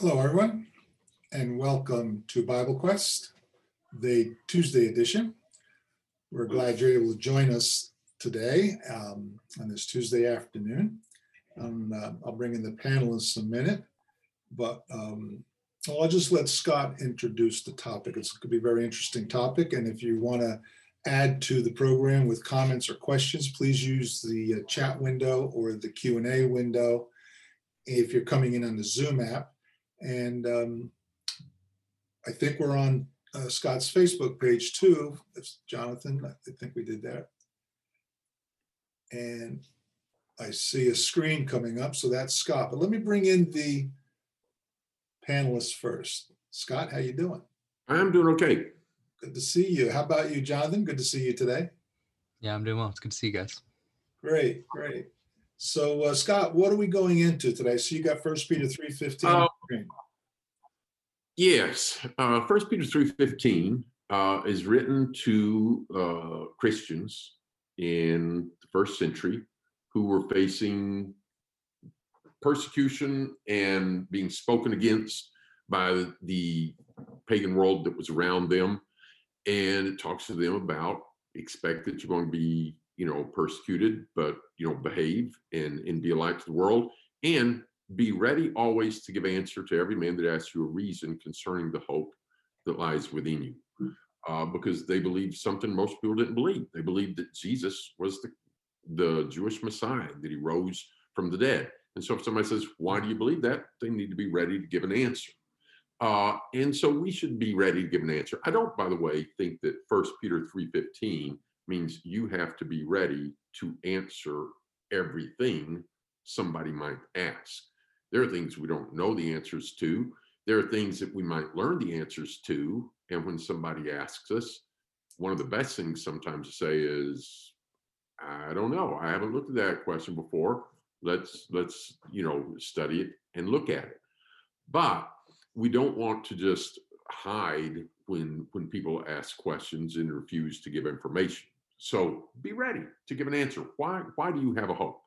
Hello, everyone, and welcome to Bible Quest, the Tuesday edition. We're glad you're able to join us today um, on this Tuesday afternoon. Um, uh, I'll bring in the panelists in a minute, but um, I'll just let Scott introduce the topic. It's going to be a very interesting topic, and if you want to add to the program with comments or questions, please use the uh, chat window or the Q and A window if you're coming in on the Zoom app. And um, I think we're on uh, Scott's Facebook page too. That's Jonathan. I think we did that. And I see a screen coming up, so that's Scott. But let me bring in the panelists first. Scott, how you doing? I'm doing okay. Good to see you. How about you, Jonathan? Good to see you today. Yeah, I'm doing well. It's good to see you guys. Great, great. So uh, Scott, what are we going into today? So you got First Peter three fifteen. Uh, Yes, uh, First Peter three fifteen uh, is written to uh, Christians in the first century who were facing persecution and being spoken against by the pagan world that was around them, and it talks to them about expect that you're going to be, you know, persecuted, but you know, behave and and be light to the world, and be ready always to give answer to every man that asks you a reason concerning the hope that lies within you. Uh, because they believed something most people didn't believe. They believed that Jesus was the, the Jewish Messiah, that he rose from the dead. And so if somebody says, why do you believe that? They need to be ready to give an answer. Uh, and so we should be ready to give an answer. I don't, by the way, think that First Peter 3.15 means you have to be ready to answer everything somebody might ask. There are things we don't know the answers to. There are things that we might learn the answers to. And when somebody asks us, one of the best things sometimes to say is, I don't know. I haven't looked at that question before. Let's let's you know study it and look at it. But we don't want to just hide when when people ask questions and refuse to give information. So be ready to give an answer. Why why do you have a hope?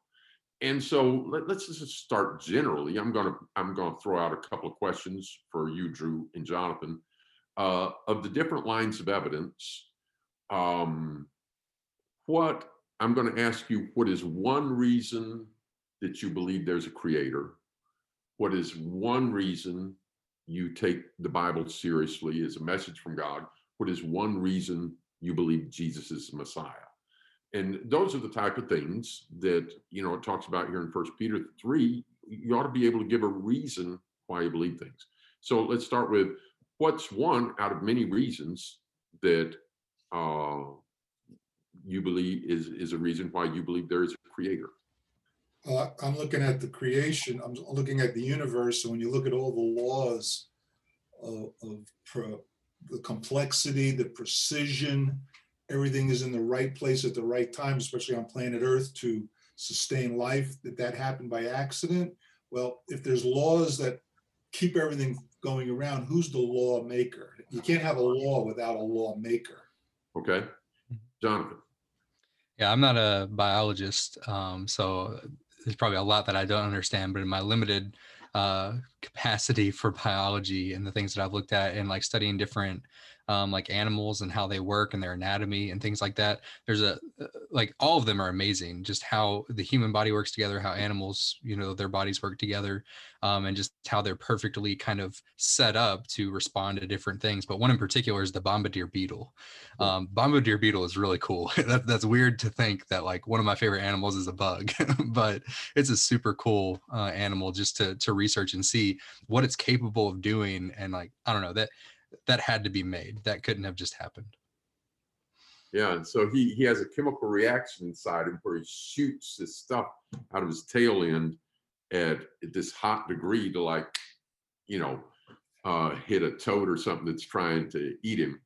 And so let, us just start generally. I'm gonna I'm gonna throw out a couple of questions for you, Drew and Jonathan, uh, of the different lines of evidence. Um, what I'm going to ask you: What is one reason that you believe there's a creator? What is one reason you take the Bible seriously as a message from God? What is one reason you believe Jesus is the Messiah? And those are the type of things that you know it talks about here in first peter 3 you ought to be able to give a reason why you believe things. So let's start with what's one out of many reasons that uh, you believe is is a reason why you believe there is a creator? Uh, i'm looking at the creation i'm looking at the universe and when you look at all the laws of, of pro, the complexity the precision everything is in the right place at the right time, especially on planet Earth to sustain life, that that happened by accident. Well, if there's laws that keep everything going around, who's the lawmaker? You can't have a law without a lawmaker. Okay. Jonathan. Yeah, I'm not a biologist, um, so there's probably a lot that I don't understand, but in my limited uh, capacity for biology and the things that I've looked at and like studying different um, like animals and how they work and their anatomy and things like that. There's a uh, like all of them are amazing. Just how the human body works together, how animals, you know, their bodies work together, um, and just how they're perfectly kind of set up to respond to different things. But one in particular is the bombardier beetle. Um, bombardier beetle is really cool. that, that's weird to think that like one of my favorite animals is a bug, but it's a super cool uh, animal just to to research and see what it's capable of doing. And like I don't know that that had to be made. That couldn't have just happened. Yeah, and so he he has a chemical reaction inside him where he shoots this stuff out of his tail end at, this hot degree to like, you know, uh, hit a toad or something that's trying to eat him,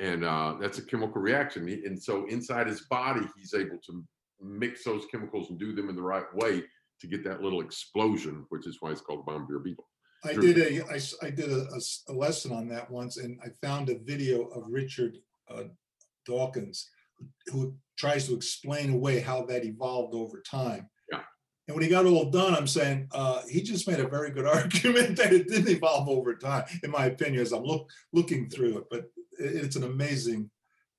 and uh, that's a chemical reaction. And so inside his body, he's able to mix those chemicals and do them in the right way to get that little explosion, which is why it's called bombardier beetle. I did a I, I did a, a, a, lesson on that once, and I found a video of Richard uh, Dawkins who, who, tries to explain away how that evolved over time. Yeah. And when he got all done, I'm saying, uh, he just made a very good argument that it didn't evolve over time, in my opinion, as I'm look, looking through it, but it- it's an amazing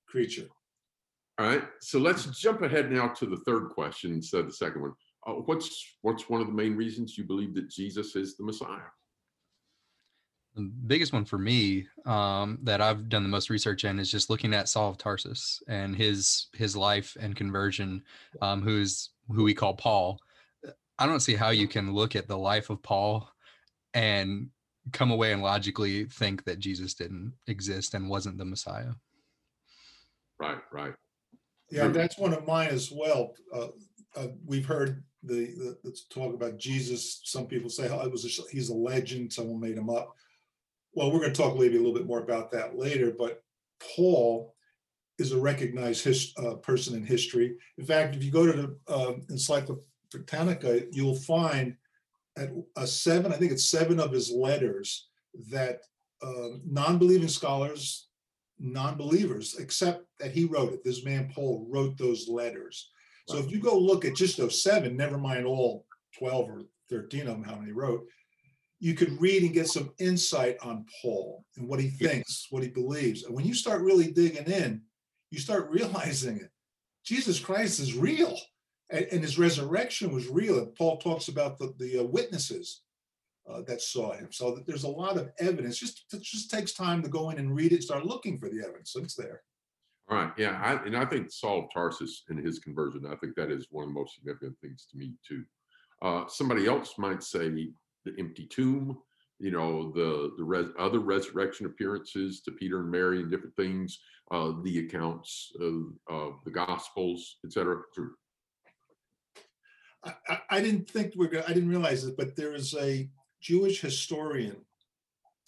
creature. All right, so let's jump ahead now to the third question instead of the second one. Uh, what's what's one of the main reasons you believe that Jesus is the Messiah? The biggest one for me um, that I've done the most research in is just looking at Saul of Tarsus and his his life and conversion, um, who's who we call Paul. I don't see how you can look at the life of Paul and come away and logically think that Jesus didn't exist and wasn't the Messiah. Right, right. Yeah, that's one of mine as well. Uh, uh, we've heard the, the, let's talk about Jesus. Some people say, oh, it was, a, he's a legend, someone made him up. Well, we're gonna talk maybe a little bit more about that later, but Paul is a recognized his, uh, person in history. In fact, if you go to the, uh, Encyclopedia Britannica, you'll find at a seven, I think it's seven of his letters that, um, non-believing scholars non-believers, except that he wrote it. This man Paul wrote those letters. So if you go look at just those seven, never mind all 12 or 13 of them, how many he wrote, you could read and get some insight on Paul and what he thinks, what he believes. And when you start really digging in, you start realizing it. Jesus Christ is real. And, and his resurrection was real. And Paul talks about the, the uh, witnesses uh, that saw him. So that there's a lot of evidence. Just it just takes time to go in and read it, start looking for the evidence. So it's there. All right, yeah, I, and I think Saul of Tarsus and his conversion, I think that is one of the most significant things to me too. Uh, somebody else might say the empty tomb, you know, the the res, other resurrection appearances to Peter and Mary and different things, uh, the accounts of, of the Gospels, etc. I, I, didn't think we're gonna, I didn't realize it, but there is a Jewish historian,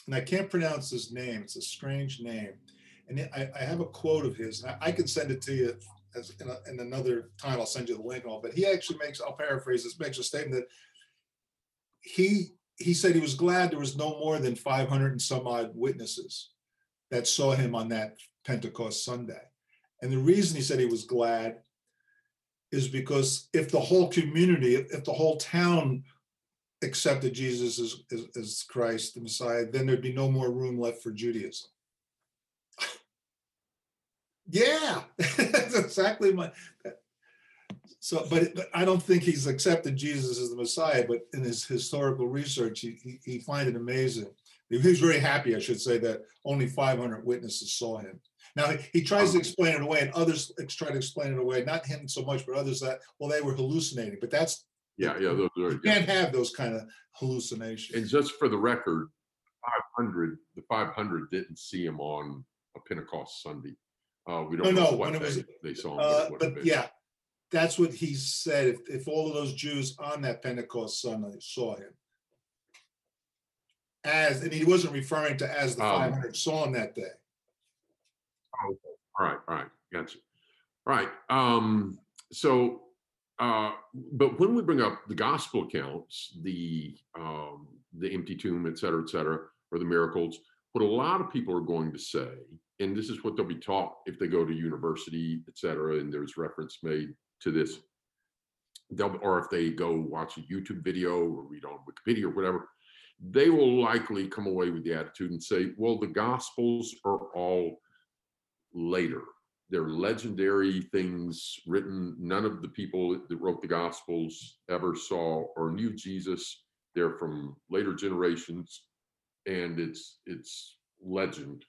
and I can't pronounce his name. It's a strange name. And I, I have a quote of his. and I, I can send it to you in, a, in another time. I'll send you the link all. But he actually makes. I'll paraphrase this. Makes a statement that he he said he was glad there was no more than 500 and some odd witnesses that saw him on that Pentecost Sunday. And the reason he said he was glad is because if the whole community, if the whole town accepted Jesus as, as, as Christ, the Messiah, then there'd be no more room left for Judaism. yeah, that's exactly my. So, but, but I don't think he's accepted Jesus as the Messiah, but in his historical research, he, he, he find it amazing. He was very happy, I should say, that only 500 witnesses saw him. Now, he- he tries to explain it away, and others try to explain it away, not him so much, but others that, well, they were hallucinating, but that's, Yeah, yeah, those are. you yeah. can't have those kind of hallucinations. And just for the record, 500, the 500 didn't see him on a Pentecost Sunday. Uh, we don't know no, what when it was- they saw him. Uh, but yeah, that's what he said. If, if all of those Jews on that Pentecost Sunday saw him. As, and he wasn't referring to as the five hundred saw him that day. All right, all right, gotcha. All right, um, so, uh, but when we bring up the gospel accounts, the, um, the empty tomb, et cetera, et cetera, or the miracles, what a lot of people are going to say, and this is what they'll be taught if they go to university, et cetera, and there's reference made to this. They'll, or if they go watch a YouTube video or read on Wikipedia or whatever, they will likely come away with the attitude and say, well, the gospels are all later. They're legendary things written. None of the people that wrote the Gospels ever saw or knew Jesus. They're from later generations, and it's it's legend.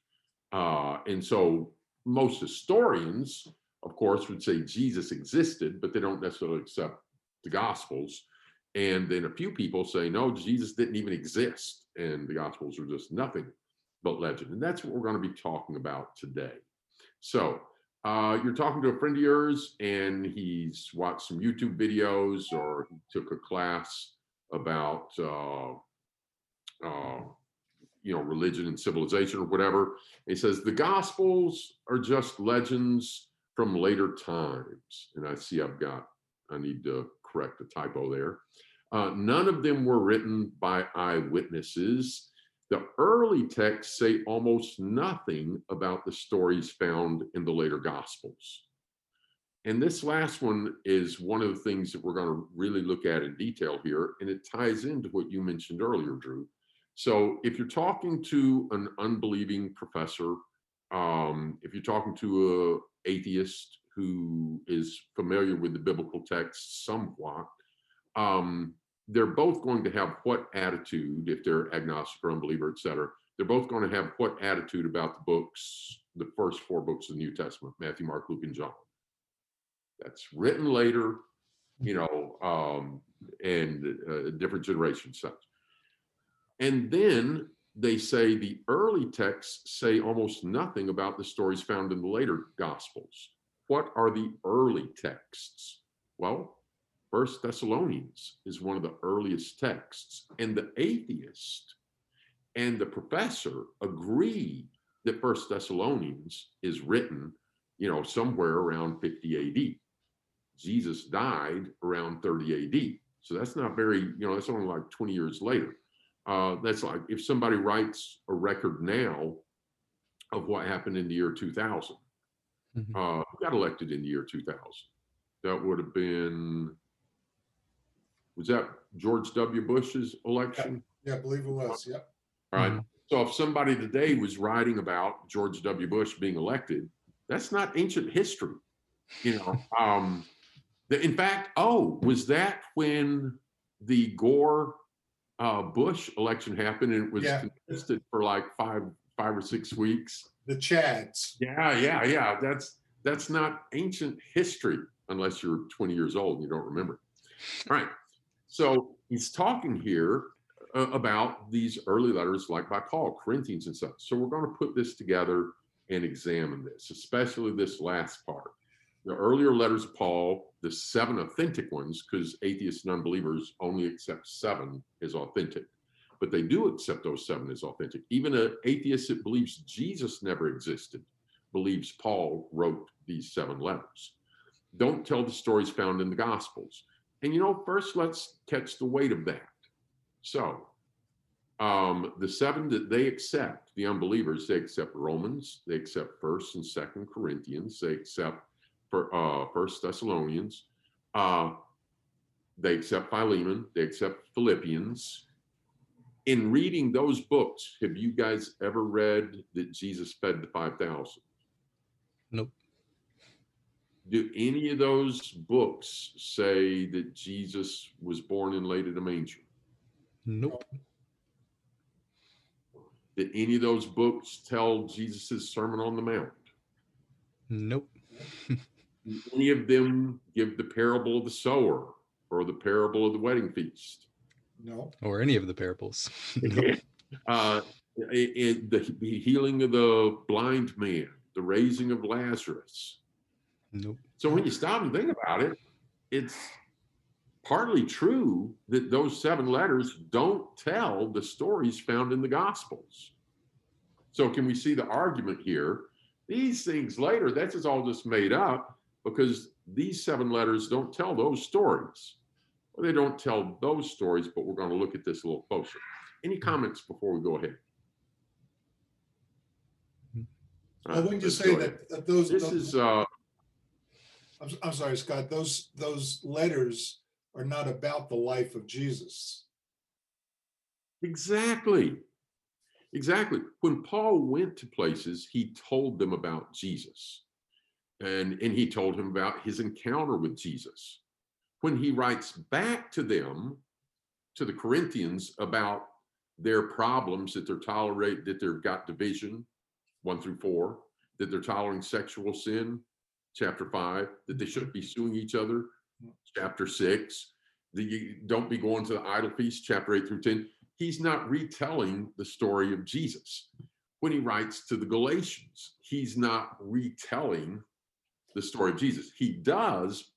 Uh, and so most historians, of course, would say Jesus existed, but they don't necessarily accept the Gospels. And then a few people say, no, Jesus didn't even exist, and the Gospels are just nothing but legend. And that's what we're going to be talking about today. So, uh, you're talking to a friend of yours, and he's watched some YouTube videos or he took a class about, uh, uh, you know, religion and civilization or whatever. He says the Gospels are just legends from later times. And I see I've got, I need to correct a typo there. Uh, none of them were written by eyewitnesses. The early texts say almost nothing about the stories found in the later Gospels. And this last one is one of the things that we're going to really look at in detail here, and it ties into what you mentioned earlier, Drew. So if you're talking to an unbelieving professor, um, if you're talking to a atheist who is familiar with the biblical text somewhat, um, they're both going to have what attitude, if they're agnostic or unbeliever, et cetera, they're both going to have what attitude about the books, the first four books of the New Testament, Matthew, Mark, Luke, and John. That's written later, you know, um, and uh, different generations such. And then they say the early texts say almost nothing about the stories found in the later gospels. What are the early texts? Well, First Thessalonians is one of the earliest texts, and the atheist and the professor agree that First Thessalonians is written, you know, somewhere around 50 AD. Jesus died around 30 AD. So that's not very, you know, that's only like 20 years later. Uh, that's like if somebody writes a record now of what happened in the year 2000, Mhm. uh, who got elected in the year 2000? That would have been, was that George W. Bush's election? Yeah, I believe it was. Yep. All right. Mhm. So if somebody today was writing about George W. Bush being elected, that's not ancient history. You know, um, the, in fact, oh, was that when the Gore uh, Bush election happened and it was Yeah. contested for like five, five or six weeks? The Chads. Yeah, yeah, yeah. That's that's not ancient history unless you're 20 years old and you don't remember. All right. So he's talking here uh, about these early letters, like by Paul, Corinthians and such. So we're going to put this together and examine this, especially this last part. The earlier letters of Paul, the seven authentic ones, because atheists and unbelievers only accept seven as authentic, but they do accept those seven as authentic. Even an atheist that believes Jesus never existed believes Paul wrote these seven letters. Don't tell the stories found in the Gospels. And you know, first let's catch the weight of that. So, um, the seven that they accept, the unbelievers, they accept Romans, they accept First and Second Corinthians, they accept for uh, First Thessalonians, uh, they accept Philemon, they accept Philippians. In reading those books, have you guys ever read that Jesus fed the five thousand? Nope. Do any of those books say that Jesus was born and laid in a manger? Nope. Did any of those books tell Jesus' Sermon on the Mount? Nope. Do any of them give the parable of the sower or the parable of the wedding feast? No. Or any of the parables. Nope. uh, i- i- the, the healing of the blind man, the raising of Lazarus. Nope. So when you stop and think about it, it's partly true that those seven letters don't tell the stories found in the Gospels. So can we see the argument here? These things later, that's just all just made up because these seven letters don't tell those stories. Well, they don't tell those stories, but we're going to look at this a little closer. Any comments before we go ahead? I Uh, wouldn't you say that, that those, This those- is uh, I'm, I'm sorry, Scott, those, those letters are not about the life of Jesus. Exactly. Exactly. When Paul went to places, he told them about Jesus. And, and he told him about his encounter with Jesus. When he writes back to them, to the Corinthians, about their problems that they're tolerate, that they've got division, one through four, that they're tolerating sexual sin, chapter five, that they shouldn't be suing each other, chapter six, that you don't be going to the idol feast, chapter eight through 10 he's not retelling the story of Jesus. When he writes to the Galatians, he's not retelling the story of Jesus. He does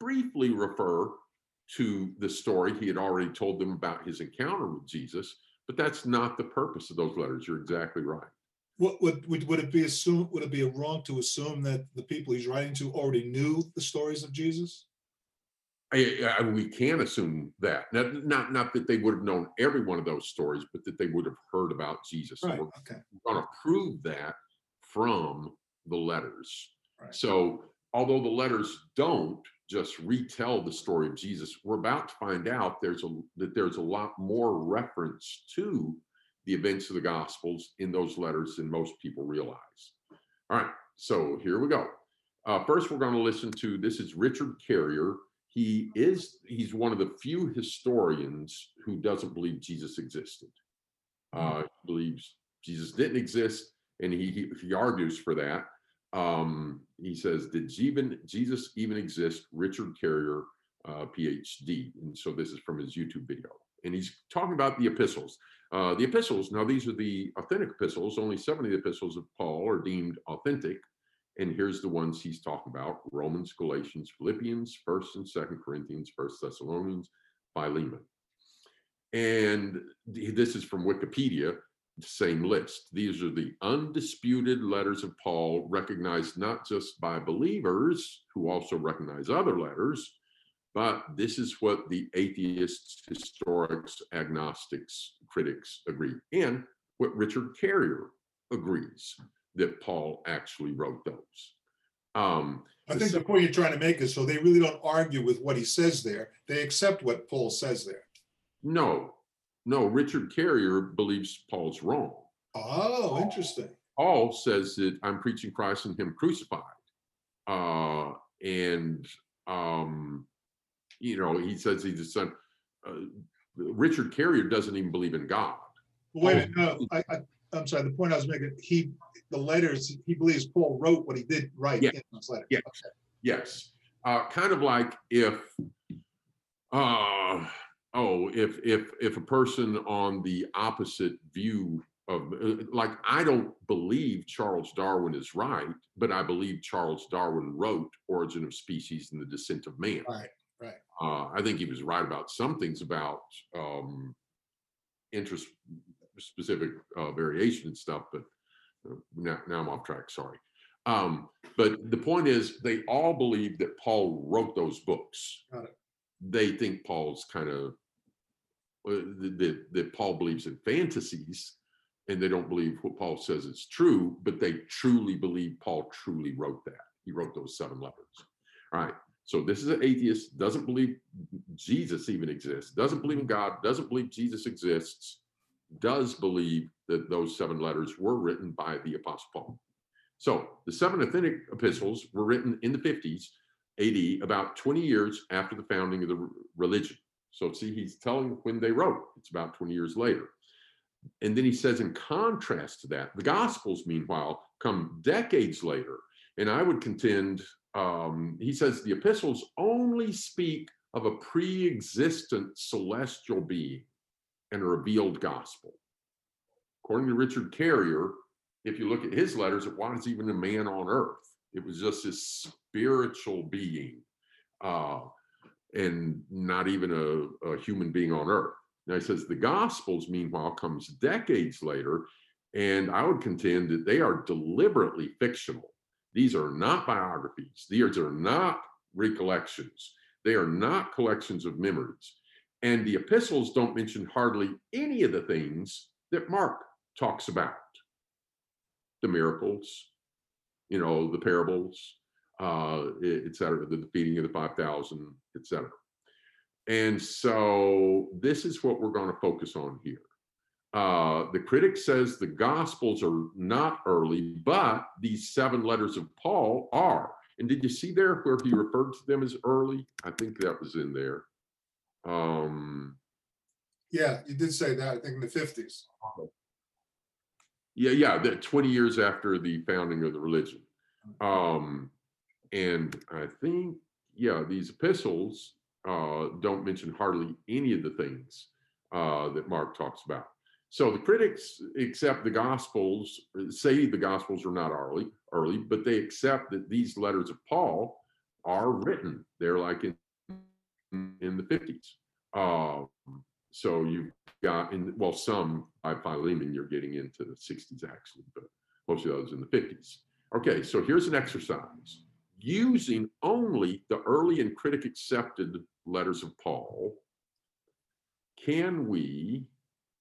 briefly refer to the story he had already told them about his encounter with Jesus, but that's not the purpose of those letters. You're exactly right. What, would, would, would it be assumed, would it be wrong to assume that the people he's writing to already knew the stories of Jesus? I, I, we can assume that not, not not that they would have known every one of those stories, but that they would have heard about Jesus. Right, we're okay. going to prove that from the letters. Right. So although the letters don't just retell the story of Jesus, we're about to find out there's a that there's a lot more reference to the events of the Gospels in those letters than most people realize. All right, so here we go. Uh, first, we're going to listen to this is Richard Carrier. He is he's one of the few historians who doesn't believe Jesus existed. Uh, he believes Jesus didn't exist, and he he, he argues for that. Um, he says, "Did Jesus even exist?" Richard Carrier, uh, PhD, and so this is from his YouTube video, and he's talking about the epistles. Uh, the epistles. Now, these are the authentic epistles. Only seven of the epistles of Paul are deemed authentic, and here's the ones he's talking about: Romans, Galatians, Philippians, First and Second Corinthians, First Thessalonians, Philemon. And th- this is from Wikipedia, same list. These are the undisputed letters of Paul, recognized not just by believers who also recognize other letters, but this is what the atheists, historics, agnostics, critics agree. And what Richard Carrier agrees that Paul actually wrote those. Um, I think the point you're trying to make is so they really don't argue with what he says there. They accept what Paul says there. no, no, Richard Carrier believes Paul's wrong. Oh, interesting. Paul says that I'm preaching Christ and Him crucified. Uh, and, um, you know, he says he's the son. Uh, Richard Carrier doesn't even believe in God. Wait, minute, no, I, I, I'm sorry, the point I was making, he, the letters, he believes Paul wrote what he did write Yeah. in those letters. Yeah. Okay. Yes. Uh, kind of like if, uh, oh, if if if a person on the opposite view of uh, like I don't believe Charles Darwin is right, but I believe Charles Darwin wrote Origin of Species and the Descent of Man. Right, right. Uh, I think he was right about some things about um, interest specific uh, variation and stuff, but uh, now, now I'm off track. Sorry. Um, but the point is, they all believe that Paul wrote those books. Got it. They think Paul's kind of Uh, that that Paul believes in fantasies, and they don't believe what Paul says is true. But they truly believe Paul truly wrote that. He wrote those seven letters. All right. So this is an atheist, doesn't believe Jesus even exists, doesn't believe in God, doesn't believe Jesus exists, does believe that those seven letters were written by the Apostle Paul. So the seven authentic epistles were written in the 50s AD, about 20 years after the founding of the religion. So see, he's telling when they wrote, it's about 20 years later. And then he says, in contrast to that, the Gospels, meanwhile, come decades later. And I would contend, um, he says, the epistles only speak of a pre existent celestial being and a revealed gospel. According to Richard Carrier, if you look at his letters, it wasn't even a man on earth. It was just this spiritual being, uh, and not even a, a human being on earth. Now he says the Gospels, meanwhile, comes decades later, and I would contend that they are deliberately fictional. These are not biographies. These are not recollections. They are not collections of memories. And the epistles don't mention hardly any of the things that Mark talks about the miracles, you know, the parables, uh, et cetera, the feeding of the 5,000, et cetera. And so this is what we're going to focus on here. Uh, the critic says the Gospels are not early, but these seven letters of Paul are. And did you see there where he referred to them as early? I think that was in there. Um, Yeah, you did say that, I think in the fifties. Yeah, yeah, that 20 years after the founding of the religion. Um, and I think, yeah, these epistles uh, don't mention hardly any of the things uh, that Mark talks about. So the critics accept the Gospels, say the Gospels are not early, early, but they accept that these letters of Paul are written. They're like in in the 50s. Um, so you've got in well, some by Philemon, you're getting into the 60s actually, but most of those in the 50s. Okay, so here's an exercise. Using only the early and critic accepted letters of Paul, can we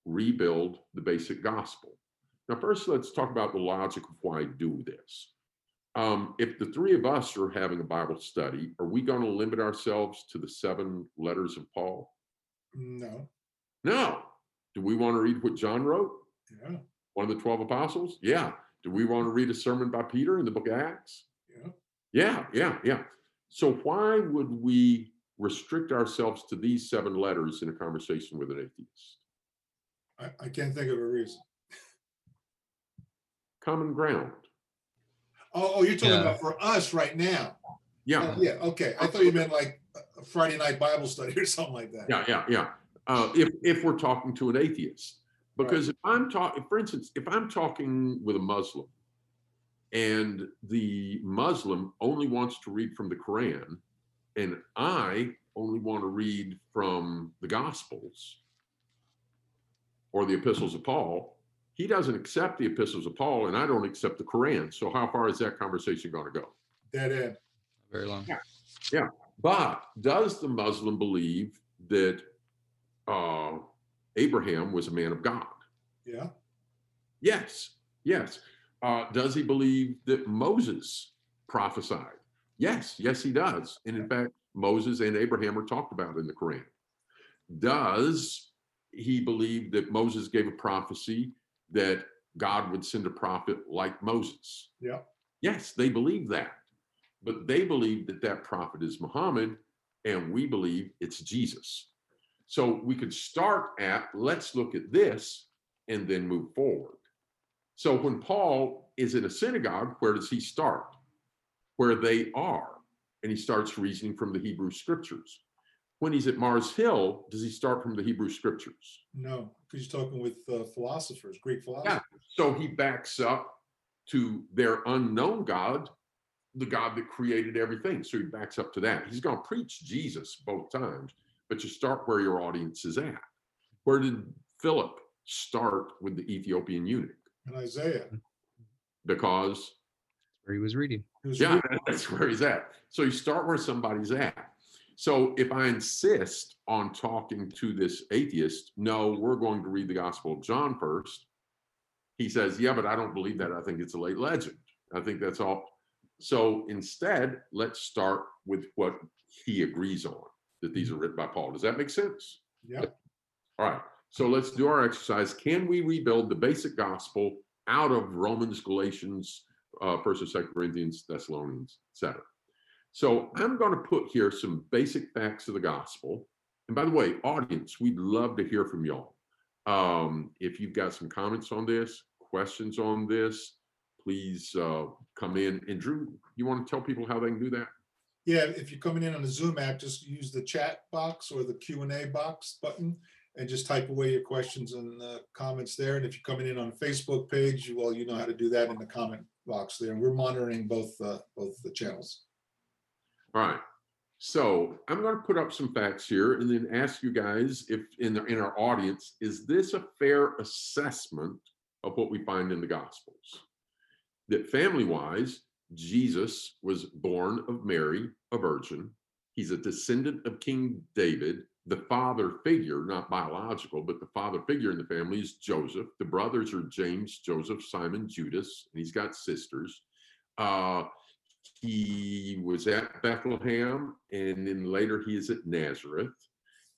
rebuild the basic gospel? Now, first, let's talk about the logic of why do this. Um, if the three of us are having a Bible study, are we going to limit ourselves to the seven letters of Paul? No, No. Do we want to read what John wrote? yeah, One of the 12 apostles? Yeah. Do we want to read a sermon by Peter in the book of Acts? Yeah. Yeah, yeah, yeah. So why would we restrict ourselves to these seven letters in a conversation with an atheist? I, I can't think of a reason. Common ground. Oh, oh, you're talking Yeah. about for us right now. Yeah, Oh, Yeah, okay. I thought you meant like a Friday night Bible study or something like that. yeah, yeah, yeah. Uh, if if we're talking to an atheist, because if I'm talking, for instance, if I'm talking with a Muslim, and the Muslim only wants to read from the Quran, and I only want to read from the Gospels or the epistles of Paul, he doesn't accept the epistles of Paul, and I don't accept the Quran. So how far is that conversation going to go? Dead end. Very long. Yeah. yeah. But does the Muslim believe that uh, Abraham was a man of God? Yeah, Yes, yes. Uh, does he believe that Moses prophesied? Yes, yes, he does. And in fact, Moses and Abraham are talked about in the Quran. Does he believe that Moses gave a prophecy that God would send a prophet like Moses? yeah. Yes, they believe that. But they believe that that prophet is Muhammad, and we believe it's Jesus. So we could start at let's look at this and then move forward. So when Paul is in a synagogue, where does he start? Where they are. And he starts reasoning from the Hebrew scriptures. When he's at Mars Hill, does he start from the Hebrew scriptures? No, because you're talking with uh, philosophers, Greek philosophers. Yeah. So he backs up to their unknown God, the God that created everything. So he backs up to that. He's going to preach Jesus both times, but you start where your audience is at. Where did Philip start with the Ethiopian eunuch? And Isaiah. Because, Where he was reading. he was yeah, reading- that's where he's at. So you start where somebody's at. So if I insist on talking to this atheist, no, we're going to read the Gospel of John first. He says, yeah, but I don't believe that. I think it's a late legend. I think that's all. So instead, let's start with what he agrees on that these are written by Paul. Does that make sense? Yeah, All right. So let's do our exercise. Can we rebuild the basic gospel out of Romans, Galatians, uh, First and Second Corinthians, Thessalonians, etc. So I'm going to put here some basic facts of the gospel. And by the way, audience, we'd love to hear from y'all. Um, if you've got some comments on this, questions on this, please uh, come in. And Drew, you want to tell people how they can do that? yeah. If you're coming in on the Zoom app, just use the chat box or the Q and A box button and just type away your questions and uh, comments there. And if you're coming in on the Facebook page, well, you know how to do that in the comment box there. And we're monitoring both, uh, both the channels. All right. So I'm going to put up some facts here and then ask you guys if in the, in our audience, is this a fair assessment of what we find in the Gospels? That family wise, Jesus was born of Mary, a virgin. He's a descendant of King David. The father figure, not biological, but the father figure in the family is Joseph. The brothers are James, Joseph, Simon, Judas, and he's got sisters. Uh, he was at Bethlehem and then later he is at Nazareth.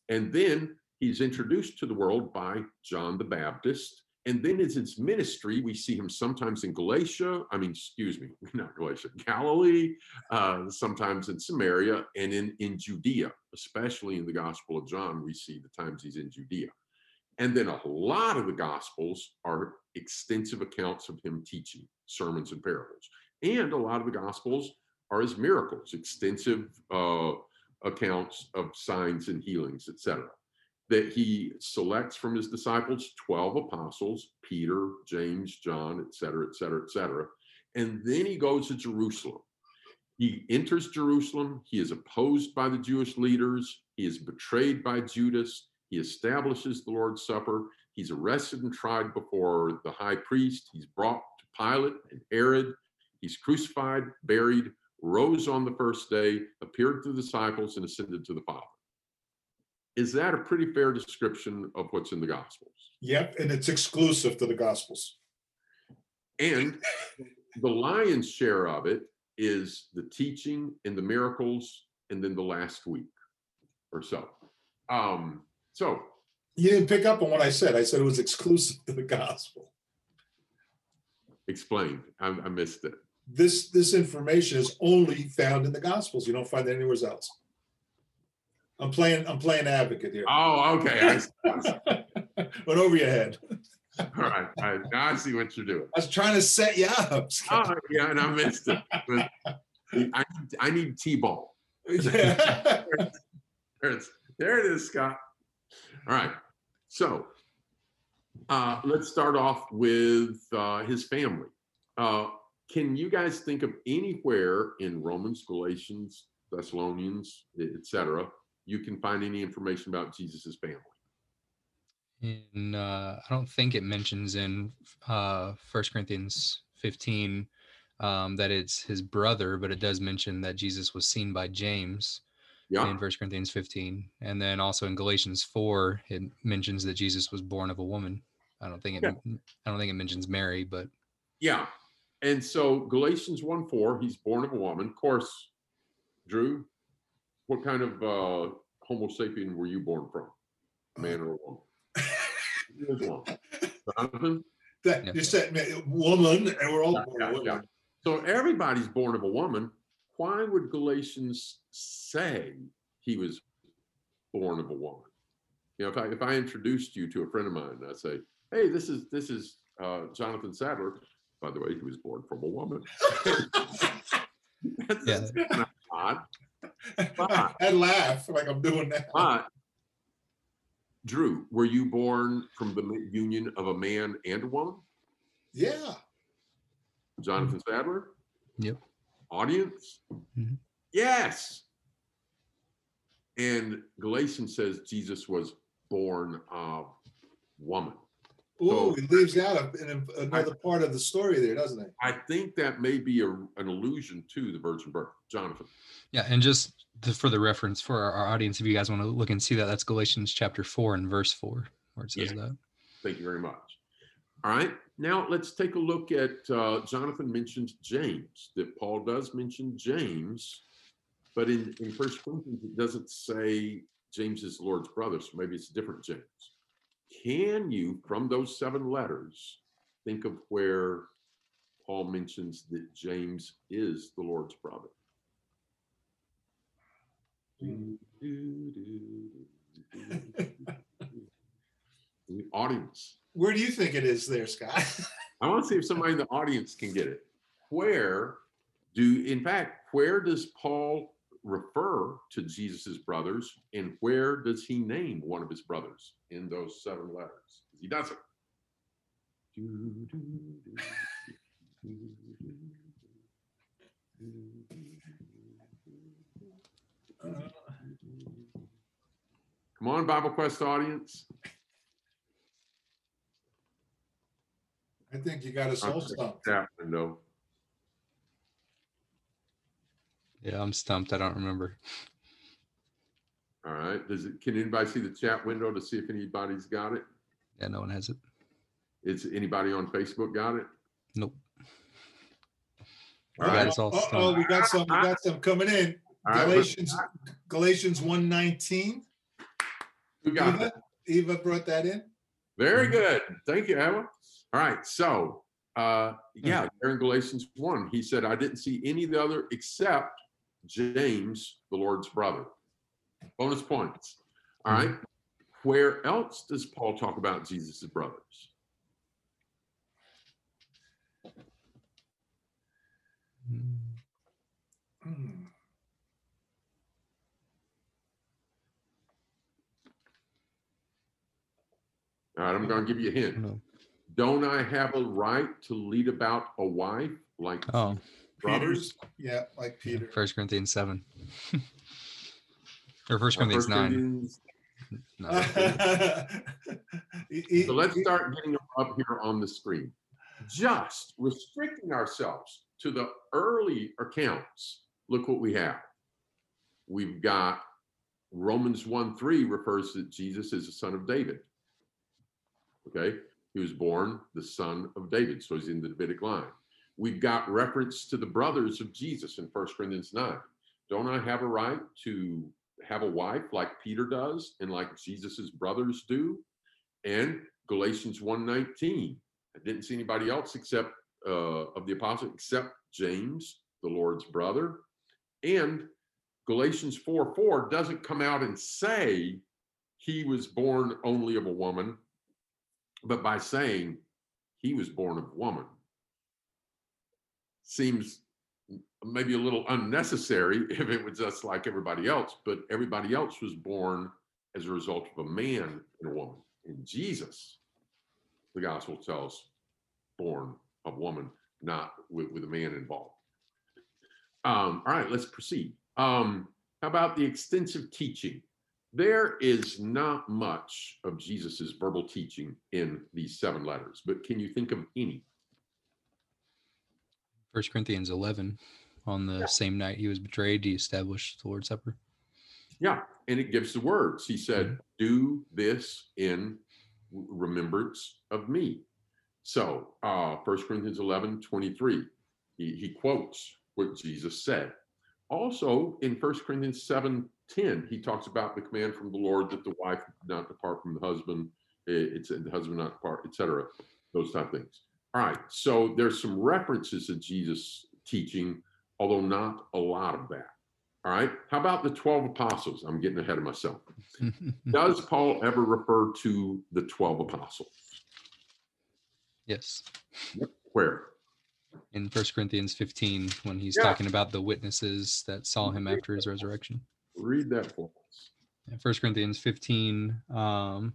And then he's introduced to the world by John the Baptist. And then in his ministry, we see him sometimes in Galatia, I mean, excuse me, not Galatia, Galilee, uh, sometimes in Samaria, and in, in Judea, especially in the Gospel of John, we see the times he's in Judea. And then a lot of the Gospels are extensive accounts of him teaching sermons and parables and a lot of the gospels are his miracles extensive uh, accounts of signs and healings etc that he selects from his disciples 12 apostles peter james john etc etc etc and then he goes to jerusalem. He enters jerusalem. He is opposed by the jewish leaders. He is betrayed by judas. He establishes the lord's supper. He's arrested and tried before the high priest. He's brought to pilate and herod. He's crucified, buried, rose on the first day, appeared to the disciples, and ascended to the Father. Is that a pretty fair description of what's in the Gospels? Yep, and it's exclusive to the Gospels. And the lion's share of it is the teaching and the miracles, and then the last week or so. Um, so You didn't pick up on what I said. I said it was exclusive to the gospel. explain. I, I missed it. This, this information is only found in the gospels. You don't find it anywhere else. I'm playing, I'm playing advocate here. Oh, okay. Went over your head. all right. All right. Now I see what you're doing. I was trying to set you up. Oh, yeah, and I missed it. But I, I need T-ball. There, it's, there it is, Scott. All right. So uh, let's start off with uh, his family. Uh, can you guys think of anywhere in Romans, Galatians, Thessalonians, etc., you can find any information about Jesus's family? In uh, I don't think it mentions in uh, First Corinthians 15 um, that it's his brother, but it does mention that Jesus was seen by James Yeah. in First Corinthians 15, and then also in Galatians 4 it mentions that Jesus was born of a woman. I don't think it. Yeah. I don't think it mentions Mary, but Yeah. And so Galatians 1 4, he's born of a woman. Of course, Drew, what kind of uh, Homo sapien were you born from? A man or a woman? You was one. Jonathan? That, Yeah. you said woman, and we're all Yeah, born yeah, women. yeah. So everybody's born of a woman. Why would Galatians say he was born of a woman? You know, if I if I introduced you to a friend of mine, I'd say, "Hey, this is this is uh, Jonathan Sadler." By the way, he was born from a woman. That's, Yeah. that's kind of odd. I laugh like I'm doing that. But Drew, were you born from the union of a man and a woman? Yeah. Jonathan Sadler? Yep. Audience? Mhm. Yes. And Galatians says Jesus was born of woman. Ooh, So- he leaves out a- an- another part of the story there, doesn't he? I think that may be a, an allusion to the virgin birth. Jonathan. yeah, and just the, for the reference for our, our audience, if you guys want to look and see that, that's Galatians chapter 4 and verse 4, where it says Yeah. that. Thank you very much. All right. Now let's take a look at uh, Jonathan mentions James, that Paul does mention James, but in, in First Corinthians, it doesn't say James is the Lord's brother, so maybe it's a different James. Can you, from those seven letters, think of where Paul mentions that James is the Lord's brother? The audience. Where do you think it is there, Scott? I want to see if somebody in the audience can get it. Where do, in fact, where does Paul refer to Jesus's brothers, and where does he name one of his brothers in those seven letters? He doesn't. Come on, Bible Quest audience. I think you got us all stumped. That window. Yeah, I'm stumped. I don't remember. All right. Does it? Can anybody see the chat window to see if anybody's got it? Yeah, no one has it. Is anybody on Facebook got it? Nope. All right. You all oh, we got some, we got some coming in. All right, Galatians, Galatians one nineteen. Who got it? Eva, Eva brought that in. Very good. Thank you, Eva. All right. So, uh, yeah, Hmm. there in Galatians 1, he said, I didn't see any of the other except James, the Lord's brother. Bonus points. All Mm-hmm. Where else does Paul talk about Jesus' brothers? All right. I'm going to give you a hint. No. Don't I have a right to lead about a wife like Oh, brothers? Yeah, like Peter. First Corinthians 7. or First Corinthians First 9. Corinthians? No. He- he- So let's start getting up here on the screen. Just restricting ourselves to the early accounts. Look what we have. We've got Romans 1 3 refers to Jesus as the son of David. Okay. He was born the son of David. So he's in the Davidic line. We've got reference to the brothers of Jesus in First Corinthians 9. Don't I have a right to have a wife like Peter does and like Jesus's brothers do? And Galatians 1:19. I didn't see anybody else except uh, of the apostle except James, the Lord's brother. And Galatians 4 4 doesn't come out and say he was born only of a woman, but by saying he was born of woman. Seems maybe a little unnecessary if it was just like everybody else, but everybody else was born as a result of a man and a woman. In Jesus, the gospel tells born of woman, not with, with a man involved. Um, all right, let's proceed. Um, how about the extensive teaching? There is not much of Jesus's verbal teaching in these seven letters, but can you think of any? First Corinthians 11, on the same night he was betrayed, he established the Lord's Supper. Yeah, and it gives the words. He said, "Do this in remembrance of me." So, uh, 1 Corinthians 11, 23, he, he quotes what Jesus said. Also, in 1 Corinthians 7, 10, he talks about the command from the Lord that the wife not depart from the husband, it's the husband not depart, etc. Those type of things. All right, so there's some references to Jesus teaching, although not a lot of that. All right, how about the 12 apostles? I'm getting ahead of myself. Does Paul ever refer to the 12 apostles? yes. Where? In First Corinthians 15, when he's Yeah. talking about the witnesses that saw him after his resurrection. Read that for us. First Corinthians 15. Um,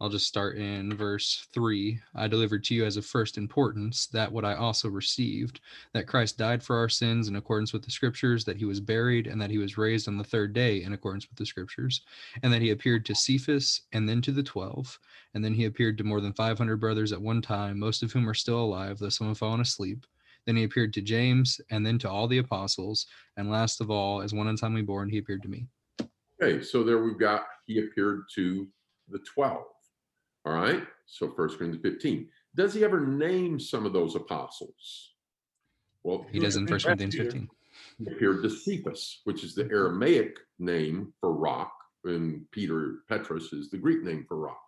I'll just start in verse 3. I delivered to you as of first importance that what I also received, that Christ died for our sins in accordance with the scriptures, that he was buried, and that he was raised on the third day in accordance with the scriptures, and that he appeared to Cephas and then to the twelve, and then he appeared to more than 500 brothers at one time, most of whom are still alive, though some have fallen asleep. Then he appeared to James, and then to all the apostles, and last of all, as one untimely born, he appeared to me. Okay, so there we've got he appeared to the 12. All right, so First Corinthians 15. Does he ever name some of those apostles? Well, He does in First Corinthians 15. he appeared to Cephas, which is the Aramaic name for rock, and Peter Petrus is the Greek name for rock,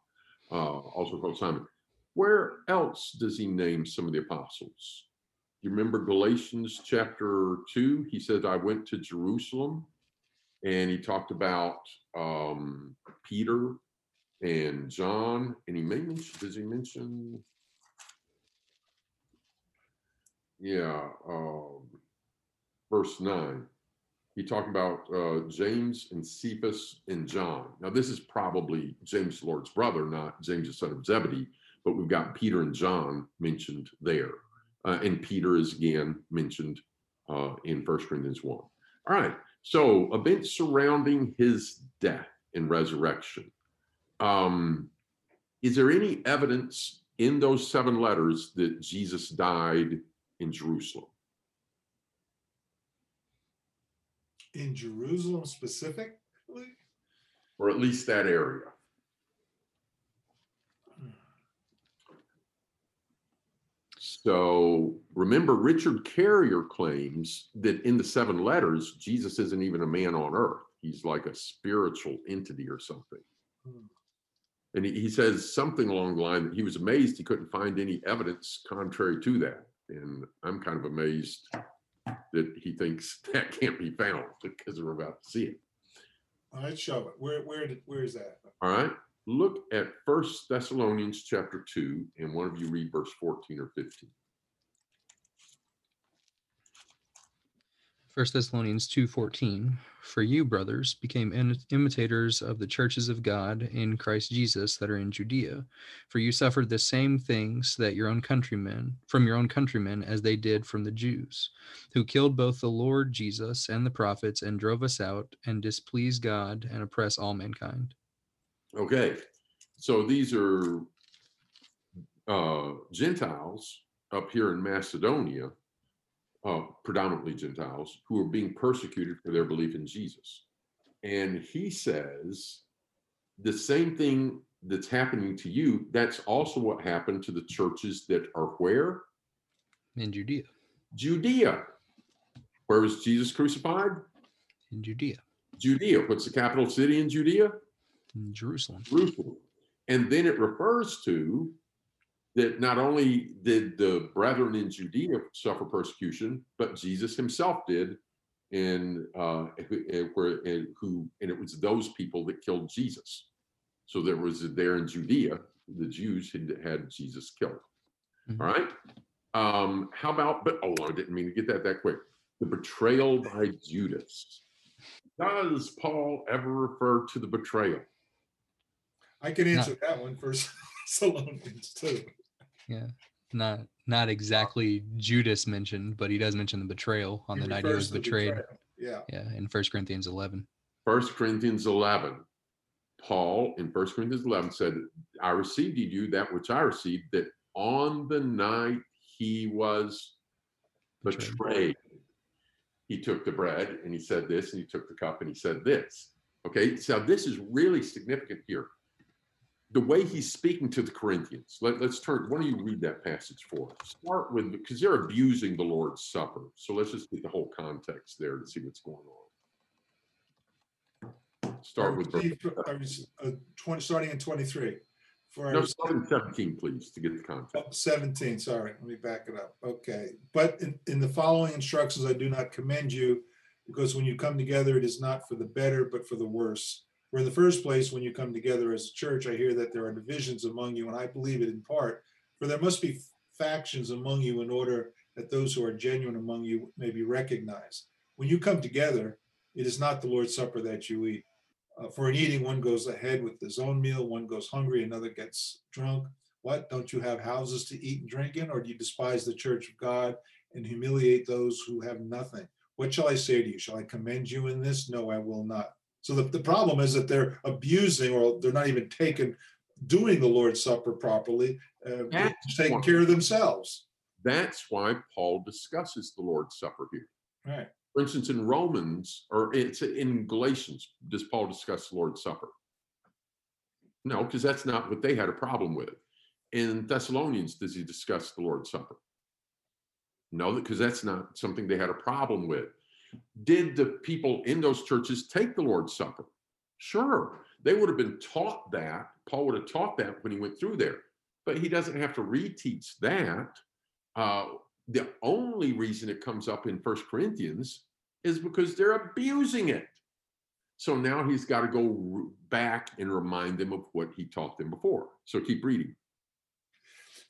uh, also called Simon. Where else does he name some of the apostles? You remember Galatians chapter 2? He said, I went to Jerusalem and he talked about um, Peter and John, and he may mention, does he mention? Yeah, um, verse nine. He talked about uh, James and Cephas and John. Now, this is probably James, Lord's brother, not James, the son of Zebedee, but we've got Peter and John mentioned there. Uh, and Peter is again mentioned uh, in First Corinthians 1. All right. So, events surrounding his death and resurrection. Um, is there any evidence in those seven letters that Jesus died in Jerusalem? In Jerusalem specifically? Or at least that area? So remember, Richard Carrier claims that in the seven letters, Jesus isn't even a man on earth. He's like a spiritual entity or something. Hmm. And he, he says something along the line that he was amazed he couldn't find any evidence contrary to that. And I'm kind of amazed that he thinks that can't be found because we're about to see it. All right, show it. Where, where, did- where is that? All right. Look at First Thessalonians chapter 2, and one of you read verse 14 or 15. First Thessalonians 2:14 For you brothers became imitators of the churches of God in Christ Jesus that are in Judea for you suffered the same things that your own countrymen from your own countrymen as they did from the Jews who killed both the Lord Jesus and the prophets and drove us out and displease God and oppress all mankind. Okay. So these are uh, Gentiles up here in Macedonia, uh, predominantly Gentiles, who are being persecuted for their belief in Jesus. And he says the same thing that's happening to you, that's also what happened to the churches that are where? In Judea. Judea. Where was Jesus crucified? In Judea, Judea. What's the capital city in Judea? in Jerusalem. Jerusalem. And then it refers to that not only did the brethren in Judea suffer persecution, but Jesus himself did, and uh, who- where and who and it was those people that killed Jesus. So there was there in Judea, the Jews had had Jesus killed. Mhm. All right. Um, how about? But oh, I didn't mean to get that that quick. The betrayal by Judas. Does Paul ever refer to the betrayal? I can answer that one first. Thessalonians too. Yeah, not not exactly Judas mentioned, but he does mention the betrayal on He the night he was betrayed. betrayal. Yeah, Yeah, in First Corinthians 11. First Corinthians 11. Paul in First Corinthians 11 said, I received in you that which I received, that on the night he was Betrayed. betrayed, he took the bread and he said this, and he took the cup and he said this. Okay, so this is really significant here. The way he's speaking to the Corinthians. Let, us turn, why don't you read that passage for us? Start with, because they're abusing the Lord's Supper. So let's just get the whole context there to see what's going on. Start with. I received- I was, uh, twenty, starting in twenty-three. For No, received- start in 17, please, to get the context. Oh, 17, sorry, let me back it up. Okay, but in, in the following instructions, I do not commend you because when you come together, it is not for the better, but for the worse. For in the first place, when you come together as a church, I hear that there are divisions among you, and I believe it in part. For there must be factions among you in order that those who are genuine among you may be recognized. When you come together, it is not the Lord's Supper that you eat. Uh, for in eating, one goes ahead with his own meal, one goes hungry, another gets drunk. What? Don't you have houses to eat and drink in, or do you despise the church of God and humiliate those who have nothing? What shall I say to you? Shall I commend you in this? No, I will not. So the, the problem is that they're abusing or they're not even taking, doing the Lord's Supper properly, uh, taking why- care of themselves. That's why Paul discusses the Lord's Supper here. Right. For instance, in Romans, or it's in Galatians, does Paul discuss the Lord's Supper? No, because that's not what they had a problem with. In Thessalonians, does he discuss the Lord's Supper? No, because that's not something they had a problem with. Did the people in those churches take the Lord's Supper? Sure. They would have been taught that. Paul would have taught that when he went through there, but he doesn't have to reteach that. Uh, the only reason it comes up in First Corinthians is because they're abusing it. So now he's got to go back and remind them of what he taught them before. So keep reading.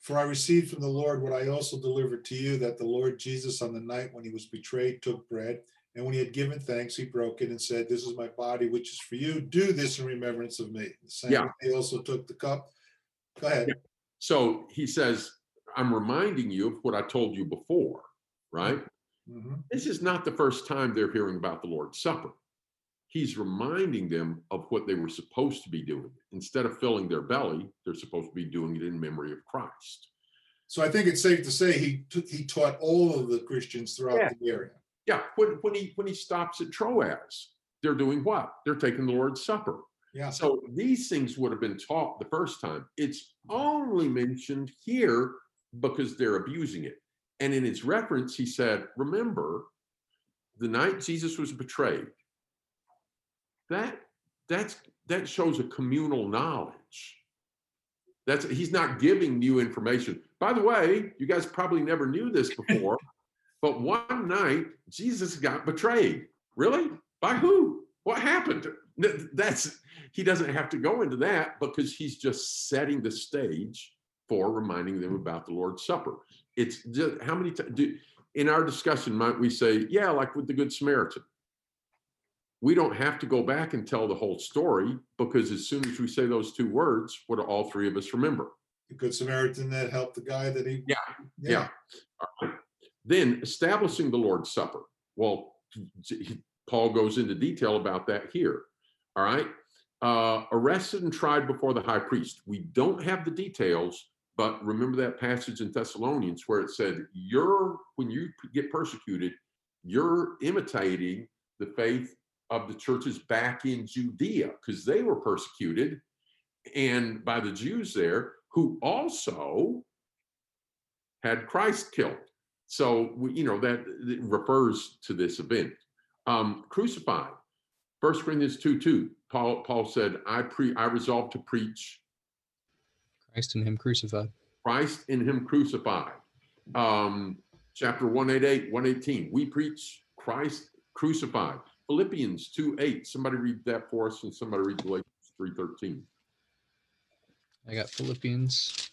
For I received from the Lord what I also delivered to you that the Lord Jesus, on the night when he was betrayed, took bread. And when he had given thanks, he broke it and said, This is my body, which is for you. Do this in remembrance of me. The same Yeah. He also took the cup. Go ahead. So he says, I'm reminding you of what I told you before, right? Mhm. This is not the first time they're hearing about the Lord's Supper. He's reminding them of what they were supposed to be doing. Instead of filling their belly, they're supposed to be doing it in memory of Christ. So I think it's safe to say he took, he taught all of the Christians throughout Yeah. the area. Yeah, when, when he when he stops at Troas, they're doing what? They're taking the Lord's Supper. Yeah. So these things would have been taught the first time. It's only mentioned here because they're abusing it. And in his reference, he said, Remember, the night Jesus was betrayed. That that's that shows a communal knowledge. That's he's not giving new information. By the way, you guys probably never knew this before, but one night Jesus got betrayed. Really? By who? What happened? That's he doesn't have to go into that because he's just setting the stage for reminding them mm-hmm. about the Lord's Supper. It's just how many times do in our discussion might we say, yeah, like with the Good Samaritan. We don't have to go back and tell the whole story because as soon as we say those two words, what do all three of us remember? The Good Samaritan that helped the guy that he. Yeah, Yeah. Right. Then establishing the Lord's Supper. Well, Paul goes into detail about that here. All right. Uh, arrested and tried before the high priest. We don't have the details, but remember that passage in Thessalonians where it said, You're, when you get persecuted, you're imitating the faith of the churches back in Judea because they were persecuted and by the Jews there who also had Christ killed. So you know that refers to this event. Um, crucified. First Corinthians 2 2. Paul Paul said, I pre I resolved to preach Christ and Him crucified. Christ in him crucified. Um, chapter 188, 118. We preach Christ crucified. Philippians 2 8. Somebody read that for us and somebody read Galatians 3 13. I got Philippians.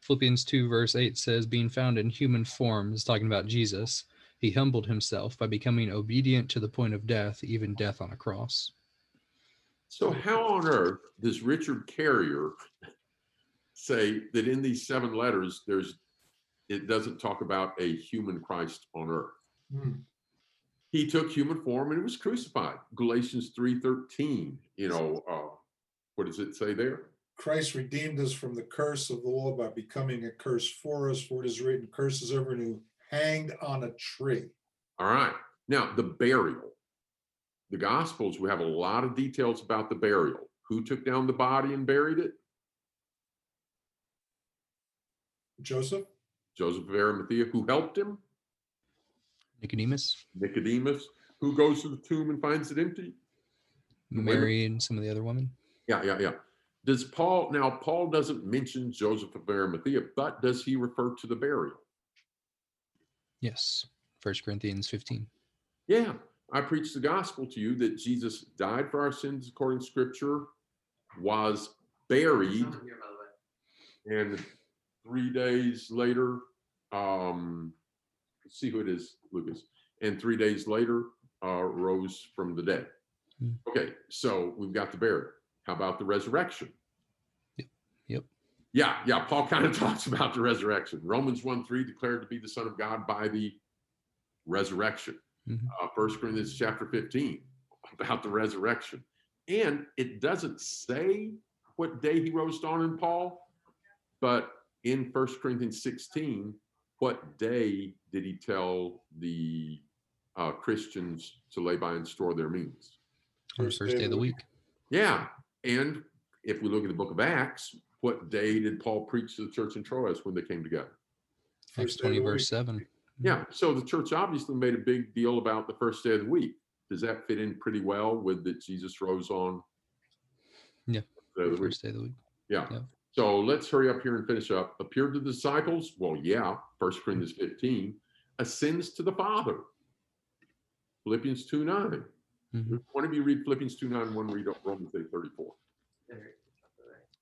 Philippians 2, verse 8 says, Being found in human form, is talking about Jesus. He humbled himself by becoming obedient to the point of death, even death on a cross. So, how on earth does Richard Carrier say that in these seven letters, there's it doesn't talk about a human Christ on earth? Hmm. He took human form and he was crucified. Galatians 3:13. You know, uh, what does it say there? Christ redeemed us from the curse of the law by becoming a curse for us, for it is written, curses everyone who hanged on a tree. All right. Now, the burial. The Gospels, we have a lot of details about the burial. Who took down the body and buried it? Joseph? Joseph of Arimathea. Who helped him? Nicodemus, Nicodemus. Who goes to the tomb and finds it empty? The? Mary, and some of the other women. Yeah, yeah, yeah. Does Paul, now, Paul doesn't mention Joseph of Arimathea, but does he refer to the burial? Yes. First Corinthians 15. Yeah, I preach the gospel to you that Jesus died for our sins according to scripture, was buried, and three days later, um, let's see who it is, Lucas, and three days later, uh, rose from the dead. Hmm. Okay, so we've got the burial. How about the resurrection? Yep, yep. Yeah, yeah. Paul kind of talks about the resurrection. Romans 1 3 declared to be the Son of God by the resurrection. Mhm. Uh, 1 Corinthians chapter 15 about the resurrection. And it doesn't say what day he rose on in Paul, but in 1 Corinthians 16, what day did he tell the uh, Christians to lay by and store their means? On the first day of the week. Yeah. And if we look at the book of Acts, what day did Paul preach to the church in Troas when they came together? Acts First 20, verse 7. Yeah. So the church obviously made a big deal about the first day of the week. Does that fit in pretty well with that Jesus rose on? Yeah, the other week? First day of the week. Yeah. yeah. So let's hurry up here and finish up. Appeared to the disciples? Well, yeah. First Corinthians 15. Ascends to the Father. Philippians 2 9. Mhm. One of you read Philippians 2 9, one read Romans 8 34.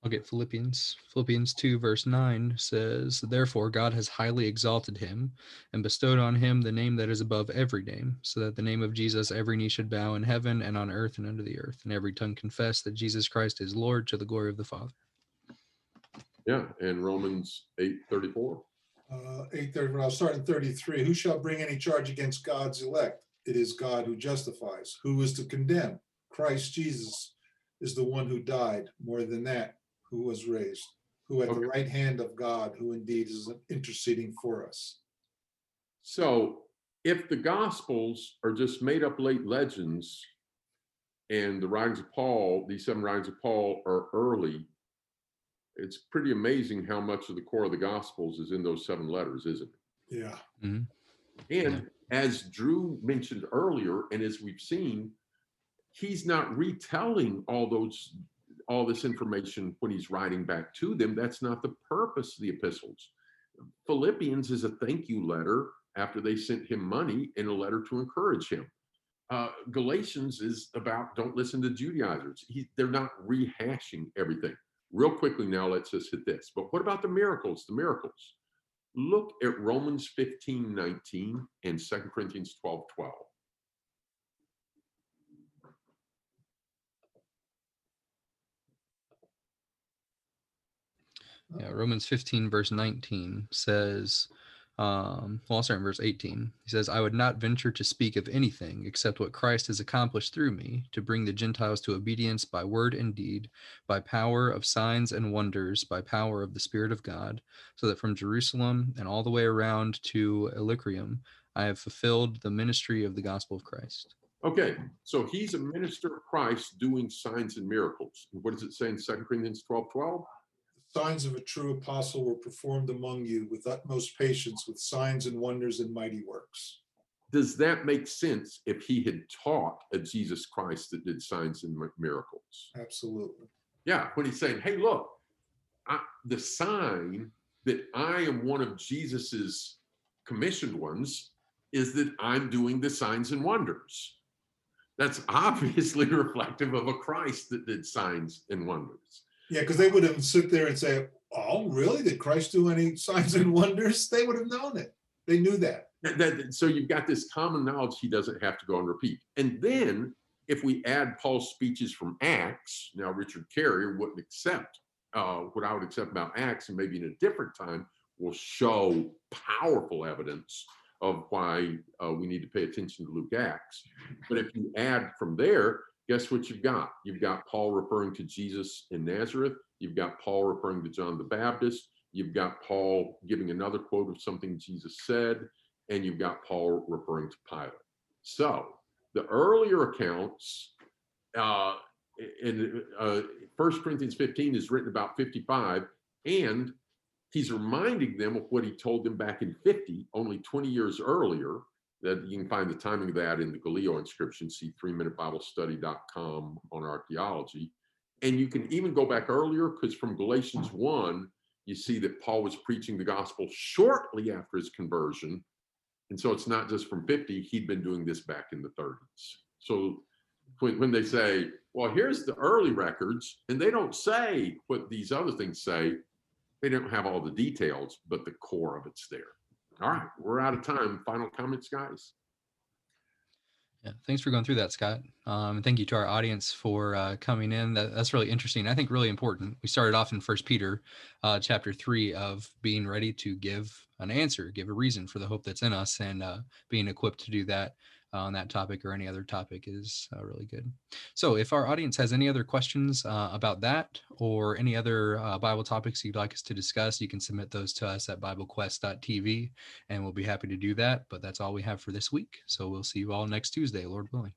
Okay, Philippians. Philippians 2, verse 9 says, Therefore God has highly exalted him and bestowed on him the name that is above every name, so that the name of Jesus every knee should bow in heaven and on earth and under the earth, and every tongue confess that Jesus Christ is Lord to the glory of the Father. Yeah. And Romans 8 34. Uh, eight thirty, I'll start in thirty-three. Who shall bring any charge against God's elect? It is God who justifies. Who is to condemn? Christ Jesus is the one who died. More than that, who was raised, who at the Okay. right hand of God, who indeed is interceding for us. So if the Gospels are just made up late legends and the writings of Paul, these seven writings of Paul are early, it's pretty amazing how much of the core of the Gospels is in those seven letters, isn't it? Yeah. And as Drew mentioned earlier, and as we've seen, he's not retelling all those all this information when he's writing back to them. That's not the purpose of the epistles. Philippians is a thank you letter after they sent him money and a letter to encourage him. Uh, Galatians is about don't listen to Judaizers. He, they're not rehashing everything. Real quickly now, let's just hit this. But what about the miracles? The miracles. Look at Romans 15, 19 and 2 Corinthians 12, 12. Yeah, Romans 15, verse 19 says, um, well, I'll start in verse 18. He says, I would not venture to speak of anything except what Christ has accomplished through me to bring the Gentiles to obedience by word and deed, by power of signs and wonders, by power of the Spirit of God, so that from Jerusalem and all the way around to Illyricum, I have fulfilled the ministry of the gospel of Christ. Okay, so he's a minister of Christ doing signs and miracles. What does it say in 2 Corinthians 12, 12? Signs of a true apostle were performed among you with utmost patience, with signs and wonders and mighty works. Does that make sense if he had taught a Jesus Christ that did signs and miracles? Absolutely. Yeah, when he's saying, "Hey, look, I, the sign that I am one of Jesus's commissioned ones is that I'm doing the signs and wonders." That's obviously reflective of a Christ that did signs and wonders. Yeah, because they would have sit there and say, Oh, really? Did Christ do any signs and wonders? They would have known it. They knew that. That- so you've got this common knowledge he doesn't have to go and repeat. And then if we add Paul's speeches from Acts, now Richard Carrier wouldn't accept uh, what I would accept about Acts, and maybe in a different time will show powerful evidence of why uh, we need to pay attention to Luke Acts. But if you add from there, guess what you've got? You've got Paul referring to Jesus in Nazareth. You've got Paul referring to John the Baptist. You've got Paul giving another quote of something Jesus said and you've got Paul referring to Pilate. So the earlier accounts uh, in uh, 1 Corinthians 15 is written about 55, and he's reminding them of what he told them back in 50, only 20 years earlier. That you can find the timing of that in the Gallio inscription, see 3minutebiblestudy.com on archaeology. And you can even go back earlier because from Galatians 1, you see that Paul was preaching the gospel shortly after his conversion and so it's not just from 50, he'd been doing this back in the 30s. So when, when they say, well, here's the early records, and they don't say what these other things say, they don't have all the details, but the core of it's there. All right, we're out of time. Final comments, guys? Yeah, thanks for going through that, Scott. Um, thank you to our audience for uh, coming in. That, that's really interesting. I think really important. We started off in First Peter, uh, chapter three, of being ready to give an answer, give a reason for the hope that's in us, and uh, being equipped to do that on that topic or any other topic is uh, really good. So, if our audience has any other questions uh, about that or any other uh, Bible topics you'd like us to discuss, you can submit those to us at BibleQuest.tv, and we'll be happy to do that. But that's all we have for this week. So we'll see you all next Tuesday, Lord willing.